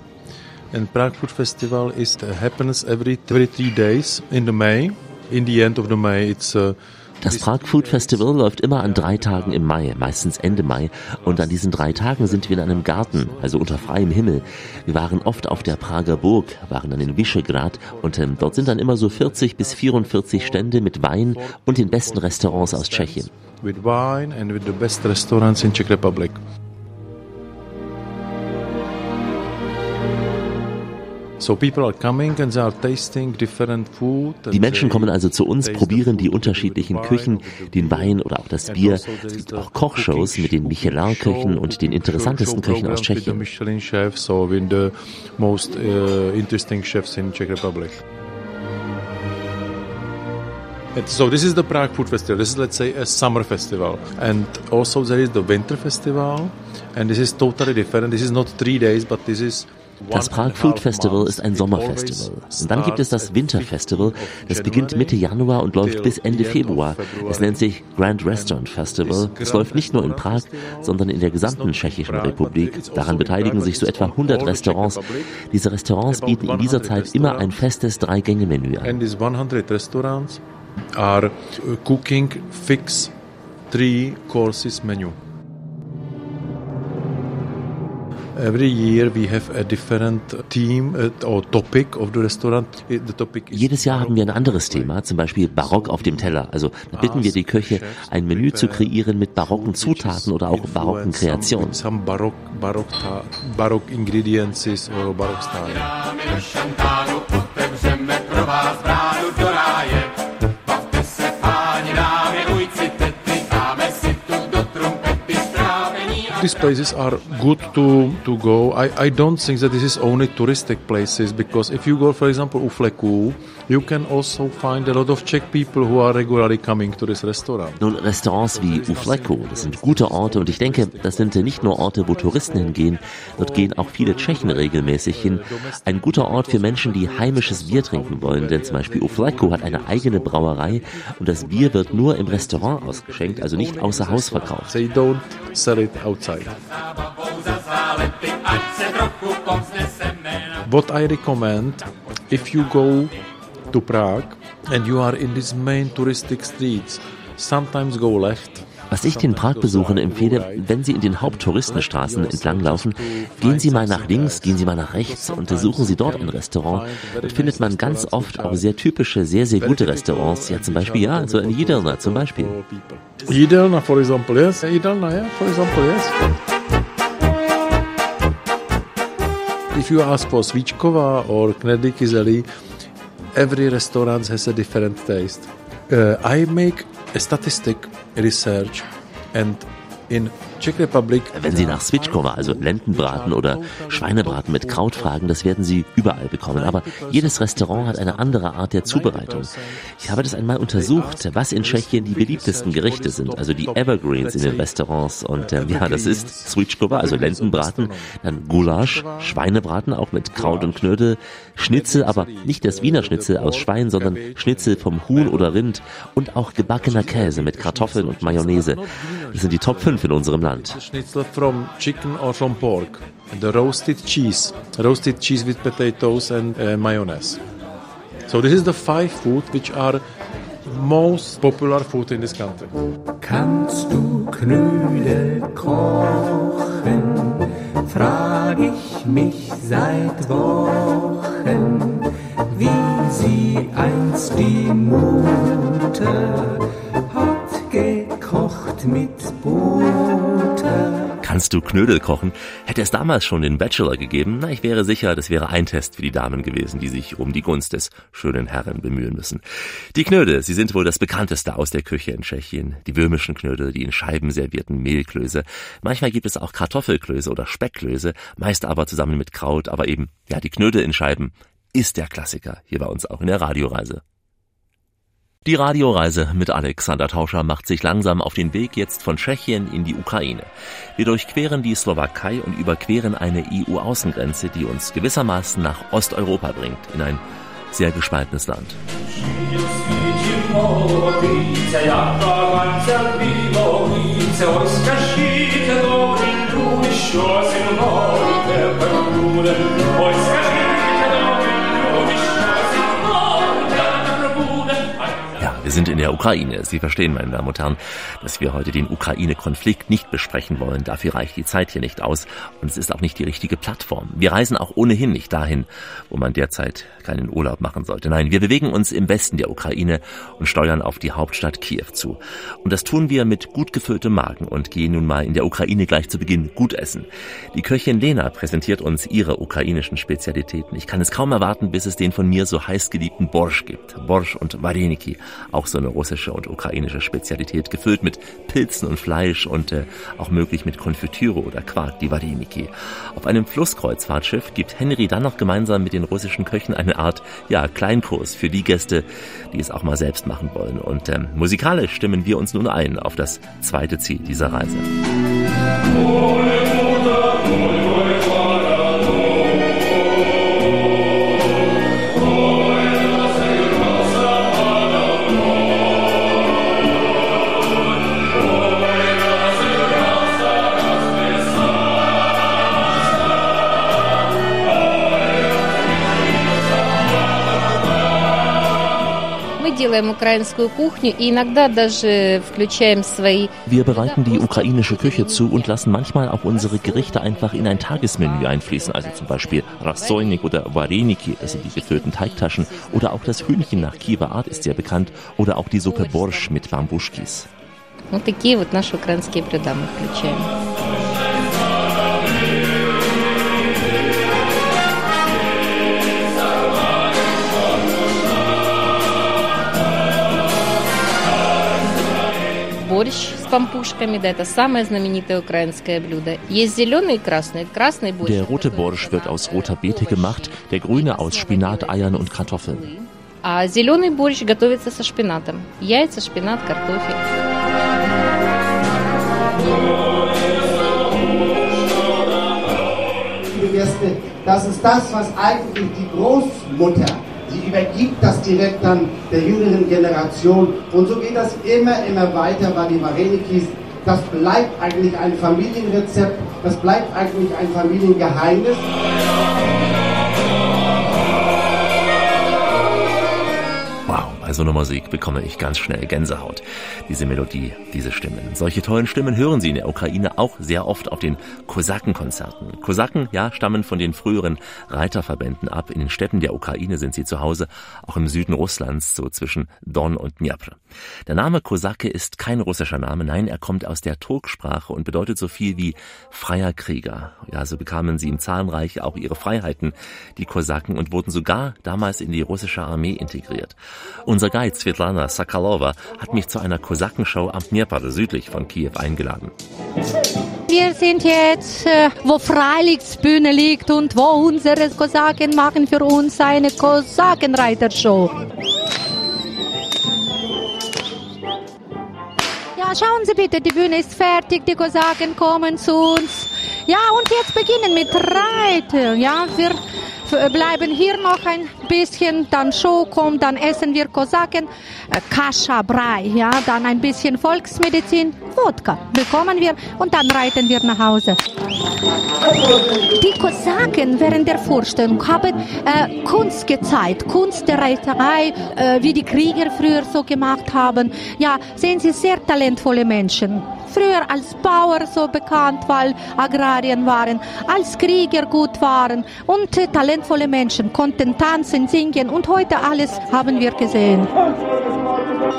Speaker 9: And Prague Food Festival is happens every every three days in the May. In the end of the May, it's uh,
Speaker 1: das Prag Food Festival läuft immer an drei Tagen im Mai, meistens Ende Mai. Und an diesen drei Tagen sind wir in einem Garten, also unter freiem Himmel. Wir waren oft auf der Prager Burg, waren dann in Visegrad und ähm, dort sind dann immer so 40 bis 44 Stände mit Wein und den besten Restaurants aus Tschechien.
Speaker 9: With wine and with the best restaurants in Czech Republic.
Speaker 1: Die Menschen kommen also zu uns, probieren die unterschiedlichen Küchen, den Wein oder auch das Bier. Es gibt auch Kochshows mit den Michelin-Köchen und den interessantesten Köchen aus Tschechien.
Speaker 9: So this is the Prague Food Festival. This is, let's say, a summer festival, and also there is the Winter Festival, and this is totally different. This is not three days, but this is
Speaker 1: das Prag Food Festival ist ein Sommerfestival. Und dann gibt es das Winterfestival. Das beginnt Mitte Januar und läuft bis Ende Februar. Es nennt sich Grand Restaurant Festival. Es läuft nicht nur in Prag, sondern in der gesamten Tschechischen Republik. Daran beteiligen sich so etwa 100 Restaurants. Diese Restaurants bieten in dieser Zeit immer ein festes Drei-Gänge-Menü an.
Speaker 9: And these 100 restaurants are cooking fix three courses menu.
Speaker 1: Jedes Jahr haben wir ein anderes Thema, zum Beispiel Barock auf dem Teller. Also da bitten wir die Köche, ein Menü zu kreieren mit barocken Zutaten oder auch barocken Kreationen.
Speaker 9: Barock, these places are good to, to go. I, I don't think that this is only touristic places because if you go, for example, Ufleku, you can also find a lot of Czech people who are regularly coming to this restaurant.
Speaker 1: Nun, Restaurants wie Ufleku, das sind gute Orte und ich denke, das sind nicht nur Orte, wo Touristen hingehen, dort gehen auch viele Tschechen regelmäßig hin. Ein guter Ort für Menschen, die heimisches Bier trinken wollen, denn zum Beispiel Ufleku hat eine eigene Brauerei und das Bier wird nur im Restaurant ausgeschenkt, also nicht außer Haus verkauft.
Speaker 9: They don't sell it outside. What I recommend, if you go to Prague and you are in these main touristic streets, sometimes go left.
Speaker 1: Was ich den Prag-Besuchern empfehle, wenn sie in den Haupttouristenstraßen entlanglaufen, gehen Sie mal nach links, gehen Sie mal nach rechts und suchen Sie dort ein Restaurant. Dort findet man ganz oft auch sehr typische, sehr, sehr gute Restaurants. Ja, zum Beispiel, ja, so ein Jidelna zum Beispiel.
Speaker 9: Jidelna, for example, yes. Jidelna, yeah, for example, yes. If you ask for Svichkova or Knedli Kizeli, every restaurant has a different taste. Uh, I make a statistic research and in Czech Republic.
Speaker 1: Wenn Sie nach Switchkova, also Lendenbraten oder Schweinebraten mit Kraut fragen, das werden Sie überall bekommen. Aber jedes Restaurant hat eine andere Art der Zubereitung. Ich habe das einmal untersucht, was in Tschechien die beliebtesten Gerichte sind, also die Evergreens in den Restaurants. Und äh, ja, das ist Switchkova, also Lendenbraten, dann Gulasch, Schweinebraten auch mit Kraut und Knödel, Schnitzel, aber nicht das Wiener Schnitzel aus Schwein, sondern Schnitzel vom Huhn oder Rind und auch gebackener Käse mit Kartoffeln und Mayonnaise. Das sind die Top 5 in unserem Land.
Speaker 9: Schnitzel from chicken or from pork. The roasted cheese. Roasted cheese with potatoes and uh, mayonnaise. So this is the five food which are most popular food in this country.
Speaker 3: Kannst du Knödel kochen? Frag ich mich seit Wochen, wie sie einst die Mutter hat gekocht mit Butter.
Speaker 1: Kannst du Knödel kochen? Hätte es damals schon den Bachelor gegeben, na, ich wäre sicher, das wäre ein Test für die Damen gewesen, die sich um die Gunst des schönen Herren bemühen müssen. Die Knödel, sie sind wohl das bekannteste aus der Küche in Tschechien. Die würmischen Knödel, die in Scheiben servierten Mehlklöße. Manchmal gibt es auch Kartoffelklöße oder Speckklöße, meist aber zusammen mit Kraut, aber eben, ja, die Knödel in Scheiben ist der Klassiker hier bei uns auch in der Radioreise. Die Radioreise mit Alexander Tauscher macht sich langsam auf den Weg jetzt von Tschechien in die Ukraine. Wir durchqueren die Slowakei und überqueren eine EU-Außengrenze, die uns gewissermaßen nach Osteuropa bringt, in ein sehr gespaltenes Land. Wir sind in der Ukraine. Sie verstehen, meine Damen und Herren, dass wir heute den Ukraine-Konflikt nicht besprechen wollen. Dafür reicht die Zeit hier nicht aus und es ist auch nicht die richtige Plattform. Wir reisen auch ohnehin nicht dahin, wo man derzeit keinen Urlaub machen sollte. Nein, wir bewegen uns im Westen der Ukraine und steuern auf die Hauptstadt Kiew zu. Und das tun wir mit gut gefülltem Magen und gehen nun mal in der Ukraine gleich zu Beginn gut essen. Die Köchin Lena präsentiert uns ihre ukrainischen Spezialitäten. Ich kann es kaum erwarten, bis es den von mir so heiß geliebten Borsch gibt. Borsch und Vareniki auch so eine russische und ukrainische Spezialität, gefüllt mit Pilzen und Fleisch und äh, auch möglich mit Konfitüre oder Quark, die Wareniki. Auf einem Flusskreuzfahrtschiff gibt Henry dann noch gemeinsam mit den russischen Köchen eine Art, ja, Kleinkurs für die Gäste, die es auch mal selbst machen wollen. Und ähm, musikalisch stimmen wir uns nun ein auf das zweite Ziel dieser Reise.
Speaker 10: Oh,
Speaker 1: Wir bereiten die ukrainische Küche zu und lassen manchmal auch unsere Gerichte einfach in ein Tagesmenü einfließen, also zum Beispiel Rassojnik oder Vareniki, das sind die gefüllten Teigtaschen, oder auch das Hühnchen nach Kiewer Art ist sehr bekannt, oder auch die Suppe Borsch mit Bambuschkis.
Speaker 10: Вот такие вот наши украинские блюда мы включаем. борщ с пампушками, да, это самое знаменитое украинское блюдо. Есть зеленый и красный. Красный борщ.
Speaker 1: Der rote Borsch wird aus roter Beete gemacht, der grüne aus Spinat, Eiern und Kartoffeln.
Speaker 10: А зеленый борщ готовится со шпинатом. Яйца, шпинат, картофель.
Speaker 11: Das ist das, was eigentlich die Großmutter sie übergibt das direkt dann der jüngeren Generation. Und so geht das immer, immer weiter bei den Varenikis. Das bleibt eigentlich ein Familienrezept, das bleibt eigentlich ein Familiengeheimnis.
Speaker 1: Bei so einer Musik bekomme ich ganz schnell Gänsehaut. Diese Melodie, diese Stimmen. Solche tollen Stimmen hören Sie in der Ukraine auch sehr oft auf den Kosakenkonzerten. Kosaken, ja, stammen von den früheren Reiterverbänden ab. In den Städten der Ukraine sind sie zu Hause, auch im Süden Russlands, so zwischen Don und Dnipro. Der Name Kosake ist kein russischer Name, nein, er kommt aus der Turksprache und bedeutet so viel wie freier Krieger. Ja, so bekamen sie im Zahlenreich auch ihre Freiheiten, die Kosaken, und wurden sogar damals in die russische Armee integriert. Und unser Guide Svetlana Sakalova hat mich zu einer Kosakenshow am Dnieper südlich von Kiew eingeladen.
Speaker 12: Wir sind jetzt, äh, wo Freilichtbühne liegt und wo unsere Kosaken machen für uns eine Kosakenreitershow. Ja, schauen Sie bitte, die Bühne ist fertig, die Kosaken kommen zu uns. Ja, und jetzt beginnen mit Reiten. Ja, wir bleiben hier noch ein bisschen, dann Show kommt, dann essen wir Kosaken, äh, Kascha, Brei, ja, dann ein bisschen Volksmedizin, Wodka bekommen wir und dann reiten wir nach Hause. Die Kosaken während der Vorstellung haben äh, Kunst gezeigt, Kunst der Reiterei, äh, wie die Krieger früher so gemacht haben. Ja, sehen Sie, sehr talentvolle Menschen früher als Bauer so bekannt, weil Agrarien waren, als Krieger gut waren und talentvolle Menschen konnten tanzen, singen und heute alles haben wir gesehen.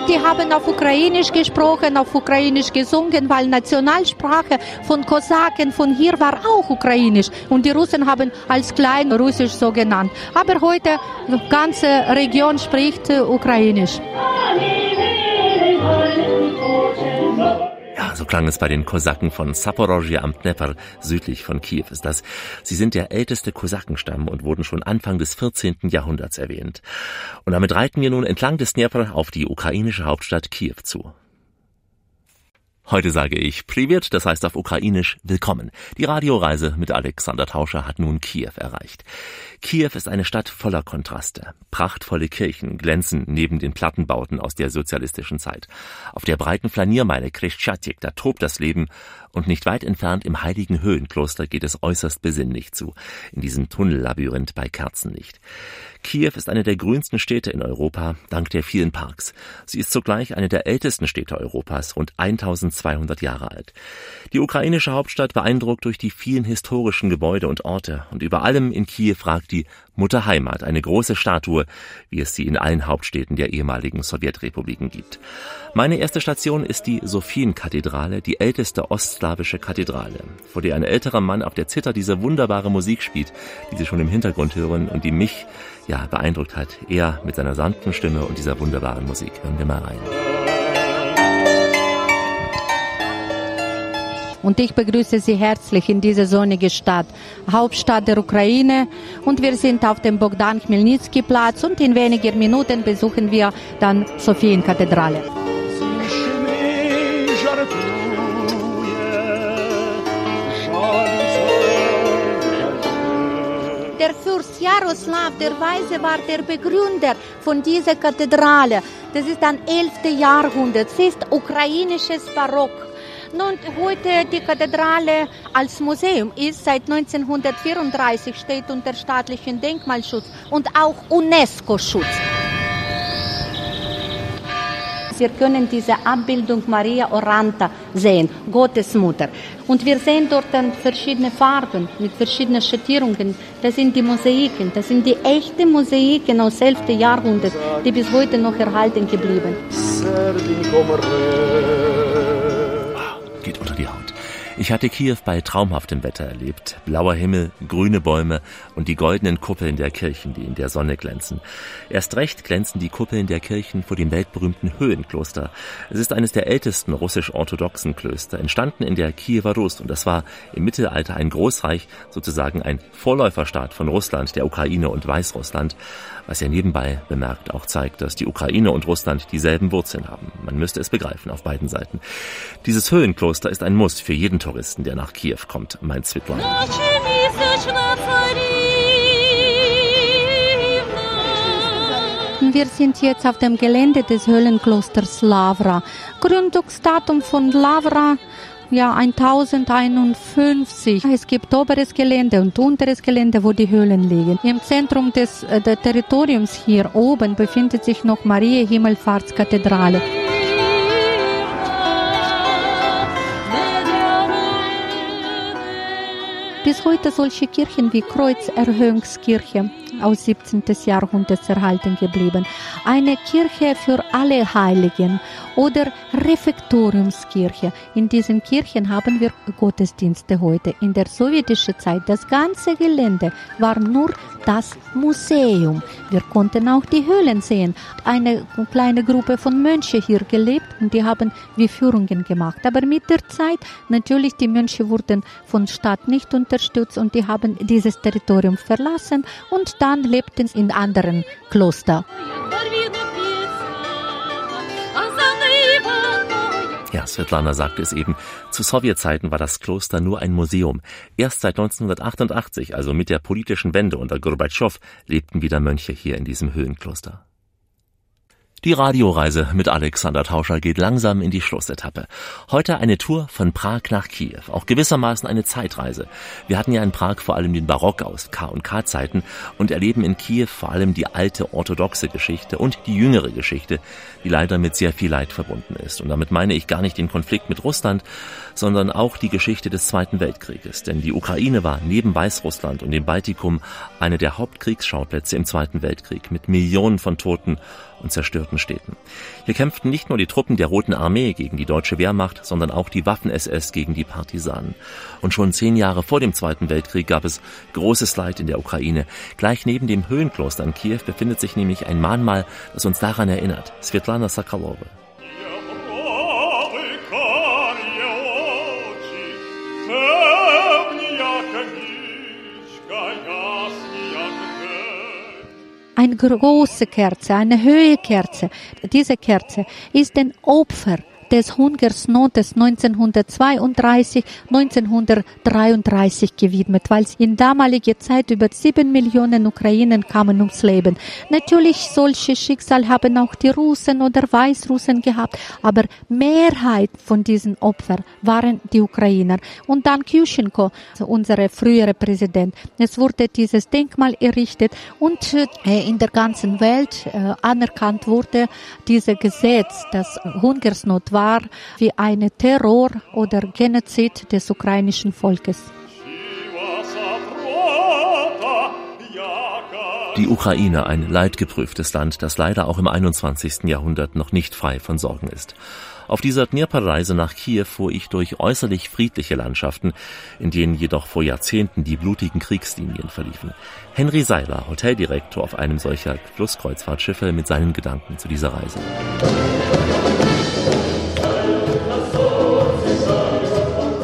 Speaker 12: Die haben auf Ukrainisch gesprochen, auf Ukrainisch gesungen, weil Nationalsprache von Kosaken von hier war auch Ukrainisch und die Russen haben als Klein Russisch so genannt. Aber heute die ganze Region spricht Ukrainisch.
Speaker 1: Ja, so klang es bei den Kosaken von Saporozhye am Dnepr, südlich von Kiew ist das. Sie sind der älteste Kosakenstamm und wurden schon Anfang des 14. Jahrhunderts erwähnt. Und damit reiten wir nun entlang des Dnepr auf die ukrainische Hauptstadt Kiew zu. Heute sage ich Privet, das heißt auf Ukrainisch Willkommen. Die Radioreise mit Alexander Tauscher hat nun Kiew erreicht. Kiew ist eine Stadt voller Kontraste. Prachtvolle Kirchen glänzen neben den Plattenbauten aus der sozialistischen Zeit. Auf der breiten Flaniermeile Kreshchatik, da tobt das Leben und nicht weit entfernt im heiligen Höhenkloster geht es äußerst besinnlich zu, in diesem Tunnellabyrinth bei Kerzenlicht. Kiew ist eine der grünsten Städte in Europa, dank der vielen Parks. Sie ist zugleich eine der ältesten Städte Europas, rund 1200 Jahre alt. Die ukrainische Hauptstadt beeindruckt durch die vielen historischen Gebäude und Orte und über allem in Kiew ragt die Mutter Heimat, eine große Statue, wie es sie in allen Hauptstädten der ehemaligen Sowjetrepubliken gibt. Meine erste Station ist die Sophienkathedrale, die älteste ostslawische Kathedrale, vor der ein älterer Mann auf der Zither diese wunderbare Musik spielt, die Sie schon im Hintergrund hören und die mich ja beeindruckt hat. Er mit seiner sanften Stimme und dieser wunderbaren Musik. Hören wir mal rein.
Speaker 12: Und ich begrüße Sie herzlich in diese sonnige Stadt, Hauptstadt der Ukraine. Und wir sind auf dem Bogdan Chmelnytsky Platz und in wenigen Minuten besuchen wir dann Sophienkathedrale. Der Jaroslav der Weise war der Begründer von dieser Kathedrale. Das ist ein 11. Jahrhundert. Es ist ukrainisches Barock. Nun, heute die Kathedrale als Museum ist seit 1934 steht unter staatlichem Denkmalschutz und auch UNESCO-Schutz.
Speaker 13: Wir können diese Abbildung Maria Oranta sehen, Gottes Mutter. Und wir sehen dort dann verschiedene Farben mit verschiedenen Schattierungen. Das sind die Mosaiken, das sind die echten Mosaiken aus 11. Jahrhundert, die bis heute noch erhalten geblieben.
Speaker 1: Geht unter die. Ich hatte Kiew bei traumhaftem Wetter erlebt. Blauer Himmel, grüne Bäume und die goldenen Kuppeln der Kirchen, die in der Sonne glänzen. Erst recht glänzen die Kuppeln der Kirchen vor dem weltberühmten Höhenkloster. Es ist eines der ältesten russisch-orthodoxen Klöster, entstanden in der Kiewer Rus und das war im Mittelalter ein Großreich, sozusagen ein Vorläuferstaat von Russland, der Ukraine und Weißrussland was ja nebenbei bemerkt auch zeigt, dass die Ukraine und Russland dieselben Wurzeln haben. Man müsste es begreifen auf beiden Seiten. Dieses Höhenkloster ist ein Muss für jeden Touristen, der nach Kiew kommt, meint Svetlana.
Speaker 12: Wir sind jetzt auf dem Gelände des Höhlenklosters Lavra. Gründungsdatum von Lavra ja 1051. Es gibt oberes Gelände und unteres Gelände, wo die Höhlen liegen. Im Zentrum des, äh, Territoriums hier oben befindet sich noch Maria Himmelfahrtskathedrale. Bis heute solche Kirchen wie Kreuzerhöhungskirche aus 17. Jahrhundert erhalten geblieben. Eine Kirche für alle Heiligen oder Refektoriumskirche. In diesen Kirchen haben wir Gottesdienste heute. In der sowjetischen Zeit, das ganze Gelände war nur das Museum. Wir konnten auch die Höhlen sehen. Eine kleine Gruppe von Mönchen hier gelebt und die haben wie Führungen gemacht. Aber mit der Zeit, natürlich, die Mönche wurden von Stadt nicht unterstützt und die haben dieses Territorium verlassen und dann lebten in anderen Klostern.
Speaker 1: Ja, Svetlana sagte es eben, zu Sowjetzeiten war das Kloster nur ein Museum. Erst seit 1988, also mit der politischen Wende unter Gorbatschow, lebten wieder Mönche hier in diesem Höhenkloster. Die Radioreise mit Alexander Tauscher geht langsam in die Schlussetappe. Heute eine Tour von Prag nach Kiew, auch gewissermaßen eine Zeitreise. Wir hatten ja in Prag vor allem den Barock aus K&K-Zeiten und erleben in Kiew vor allem die alte orthodoxe Geschichte und die jüngere Geschichte, die leider mit sehr viel Leid verbunden ist. Und damit meine ich gar nicht den Konflikt mit Russland, sondern auch die Geschichte des Zweiten Weltkrieges. Denn die Ukraine war neben Weißrussland und dem Baltikum eine der Hauptkriegsschauplätze im Zweiten Weltkrieg mit Millionen von Toten und zerstörten Städten. Hier kämpften nicht nur die Truppen der Roten Armee gegen die deutsche Wehrmacht, sondern auch die Waffen-SS gegen die Partisanen. Und schon zehn Jahre vor dem Zweiten Weltkrieg gab es großes Leid in der Ukraine. Gleich neben dem Höhenkloster in Kiew befindet sich nämlich ein Mahnmal, das uns daran erinnert. Svetlana Sakalova.
Speaker 12: Eine große Kerze, eine hohe Kerze. Diese Kerze ist ein Opfer des Hungersnotes 1932, 1933 gewidmet, weil in damaliger Zeit über sieben Millionen Ukrainen kamen ums Leben. Natürlich solche Schicksal haben auch die Russen oder Weißrussen gehabt, aber Mehrheit von diesen Opfern waren die Ukrainer. Und dann Kyushchenko, unser frühere Präsident. Es wurde dieses Denkmal errichtet und äh, in der ganzen Welt äh, anerkannt wurde dieses Gesetz, das Hungersnot war wie eine Terror oder Genozid des ukrainischen Volkes.
Speaker 1: Die Ukraine, ein leidgeprüftes Land, das leider auch im 21. Jahrhundert noch nicht frei von Sorgen ist. Auf dieser Dnepr-Reise nach Kiew fuhr ich durch äußerlich friedliche Landschaften, in denen jedoch vor Jahrzehnten die blutigen Kriegslinien verliefen. Henry Seiler, Hoteldirektor auf einem solcher Flusskreuzfahrtschiffe, mit seinen Gedanken zu dieser Reise.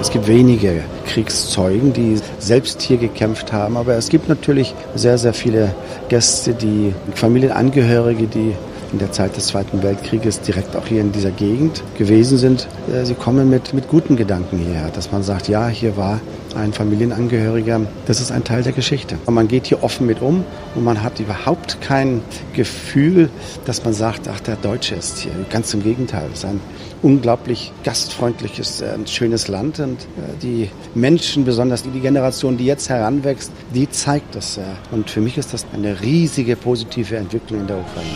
Speaker 14: Es gibt wenige Kriegszeugen, die selbst hier gekämpft haben, aber es gibt natürlich sehr, sehr viele Gäste, die Familienangehörige, die in der Zeit des Zweiten Weltkrieges direkt auch hier in dieser Gegend gewesen sind. Äh, sie kommen mit, mit guten Gedanken hierher, dass man sagt, ja, hier war ein Familienangehöriger. Das ist ein Teil der Geschichte. Und man geht hier offen mit um und man hat überhaupt kein Gefühl, dass man sagt, ach, der Deutsche ist hier. Ganz im Gegenteil. Es ist ein unglaublich gastfreundliches, äh, schönes Land und äh, die Menschen, besonders die Generation, die jetzt heranwächst, die zeigt das. Und für mich ist das eine riesige positive Entwicklung in der Ukraine.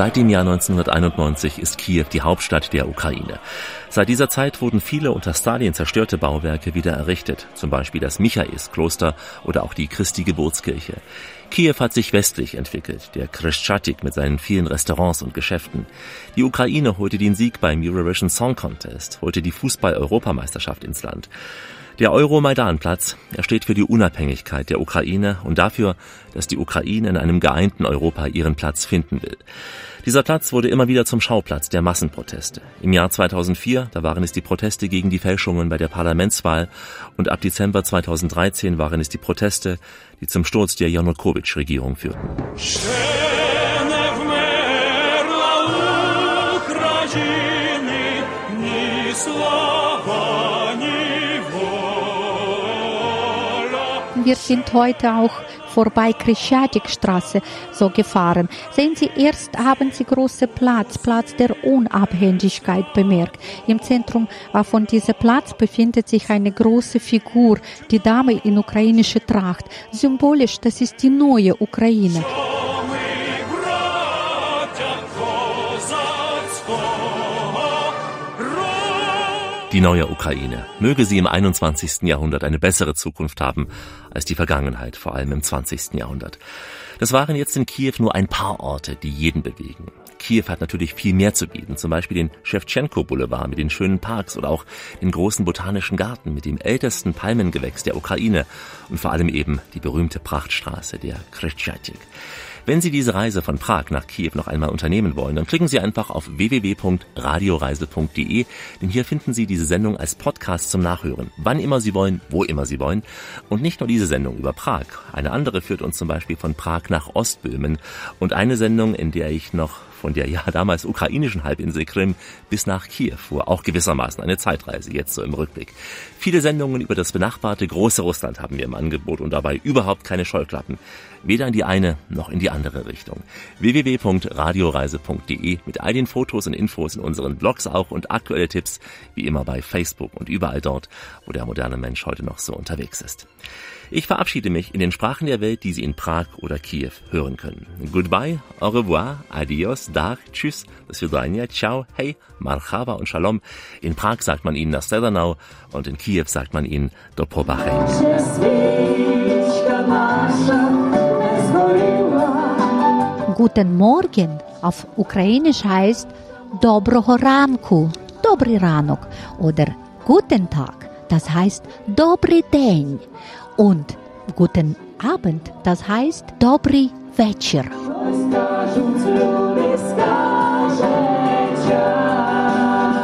Speaker 1: Seit dem Jahr 1991 ist Kiew die Hauptstadt der Ukraine. Seit dieser Zeit wurden viele unter Stalin zerstörte Bauwerke wieder errichtet, zum Beispiel das Michaelskloster oder auch die Christi Geburtskirche. Kiew hat sich westlich entwickelt, der Khreshchatyk mit seinen vielen Restaurants und Geschäften. Die Ukraine holte den Sieg beim Eurovision Song Contest, holte die Fußball-Europameisterschaft ins Land. Der Euro-Maidan-Platz, er steht für die Unabhängigkeit der Ukraine und dafür, dass die Ukraine in einem geeinten Europa ihren Platz finden will. Dieser Platz wurde immer wieder zum Schauplatz der Massenproteste. Im Jahr 2004, da waren es die Proteste gegen die Fälschungen bei der Parlamentswahl und ab Dezember 2013 waren es die Proteste, die zum Sturz der Janukowitsch-Regierung führten.
Speaker 12: Wir sind heute auch vorbei Krischatikstraße so gefahren. Sehen Sie, erst haben Sie große Platz, Platz der Unabhängigkeit bemerkt. Im Zentrum von diesem Platz befindet sich eine große Figur, die Dame in ukrainischer Tracht. Symbolisch, das ist die neue Ukraine.
Speaker 1: Die neue Ukraine. Möge sie im 21. Jahrhundert eine bessere Zukunft haben als die Vergangenheit, vor allem im 20. Jahrhundert. Das waren jetzt in Kiew nur ein paar Orte, die jeden bewegen. Kiew hat natürlich viel mehr zu bieten, zum Beispiel den Shevchenko Boulevard mit den schönen Parks oder auch den großen botanischen Garten mit dem ältesten Palmengewächs der Ukraine und vor allem eben die berühmte Prachtstraße der Khreshchatyk. Wenn Sie diese Reise von Prag nach Kiew noch einmal unternehmen wollen, dann klicken Sie einfach auf www.radioreise.de, denn hier finden Sie diese Sendung als Podcast zum Nachhören, wann immer Sie wollen, wo immer Sie wollen. Und nicht nur diese Sendung über Prag. Eine andere führt uns zum Beispiel von Prag nach Ostböhmen und eine Sendung, in der ich noch von der ja damals ukrainischen Halbinsel Krim bis nach Kiew fuhr. Auch gewissermaßen eine Zeitreise, jetzt so im Rückblick. Viele Sendungen über das benachbarte große Russland haben wir im Angebot und dabei überhaupt keine Scheuklappen weder in die eine noch in die andere Richtung. www.radioreise.de mit all den Fotos und Infos in unseren Blogs auch und aktuelle Tipps wie immer bei Facebook und überall dort, wo der moderne Mensch heute noch so unterwegs ist. Ich verabschiede mich in den Sprachen der Welt, die Sie in Prag oder Kiew hören können. Goodbye, au revoir, adios, dar, tschüss, das Vidania, ciao, hey, marhaba und shalom. In Prag sagt man ihnen Nastedanau und in Kiew sagt man ihnen do Dopobache.
Speaker 12: Guten Morgen auf Ukrainisch heißt Доброго ранку, Dobry ранок oder Guten Tag, das heißt Dobry день. Und guten Abend, das heißt Dobry вечер.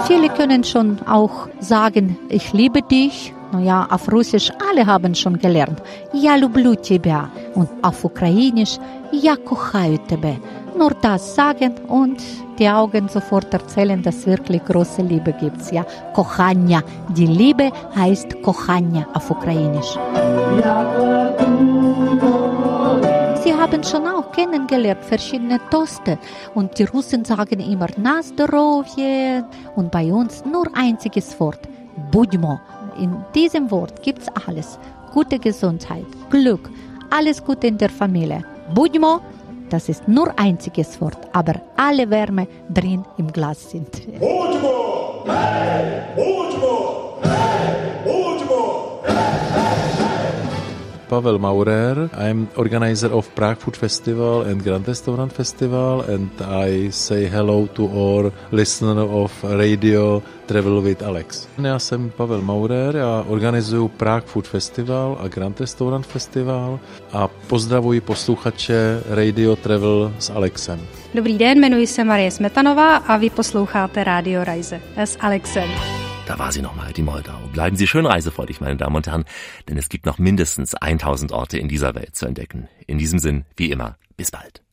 Speaker 12: Viele können schon auch sagen, ich liebe dich. Naja, auf Russisch alle haben schon gelernt. Я люблю тебя. Und auf Ukrainisch, я кохаю тебе. Nur das sagen und die Augen sofort erzählen, dass wirklich große Liebe gibt. Ja, Kochania. Die Liebe heißt Kochania auf Ukrainisch. Sie haben schon auch kennengelernt verschiedene Toste und die Russen sagen immer Na здоровье und bei uns nur einziges Wort, Budmo. In diesem Wort gibt es alles. Gute Gesundheit, Glück, alles Gute in der Familie. Budmo das ist nur einziges Wort, aber alle Wärme drin im Glas sind.
Speaker 15: Budmo! Hey! Budmo! Hey! Budmo!
Speaker 9: Pavel Maurer. I'm organizer of Prague Food Festival and Grand Restaurant Festival and I say hello to all listener of radio Travel with Alex. Já jsem Pavel Maurer, já organizuju Prague Food Festival a Grand Restaurant Festival a pozdravuji posluchače Radio Travel s Alexem.
Speaker 8: Dobrý den, jmenuji se Marie Smetanová a vy posloucháte Radio Rise s Alexem.
Speaker 1: Da war sie nochmal, die Moldau. Bleiben Sie schön reisefreudig, meine Damen und Herren, denn es gibt noch mindestens 1000 Orte in dieser Welt zu entdecken. In diesem Sinn, wie immer, bis bald.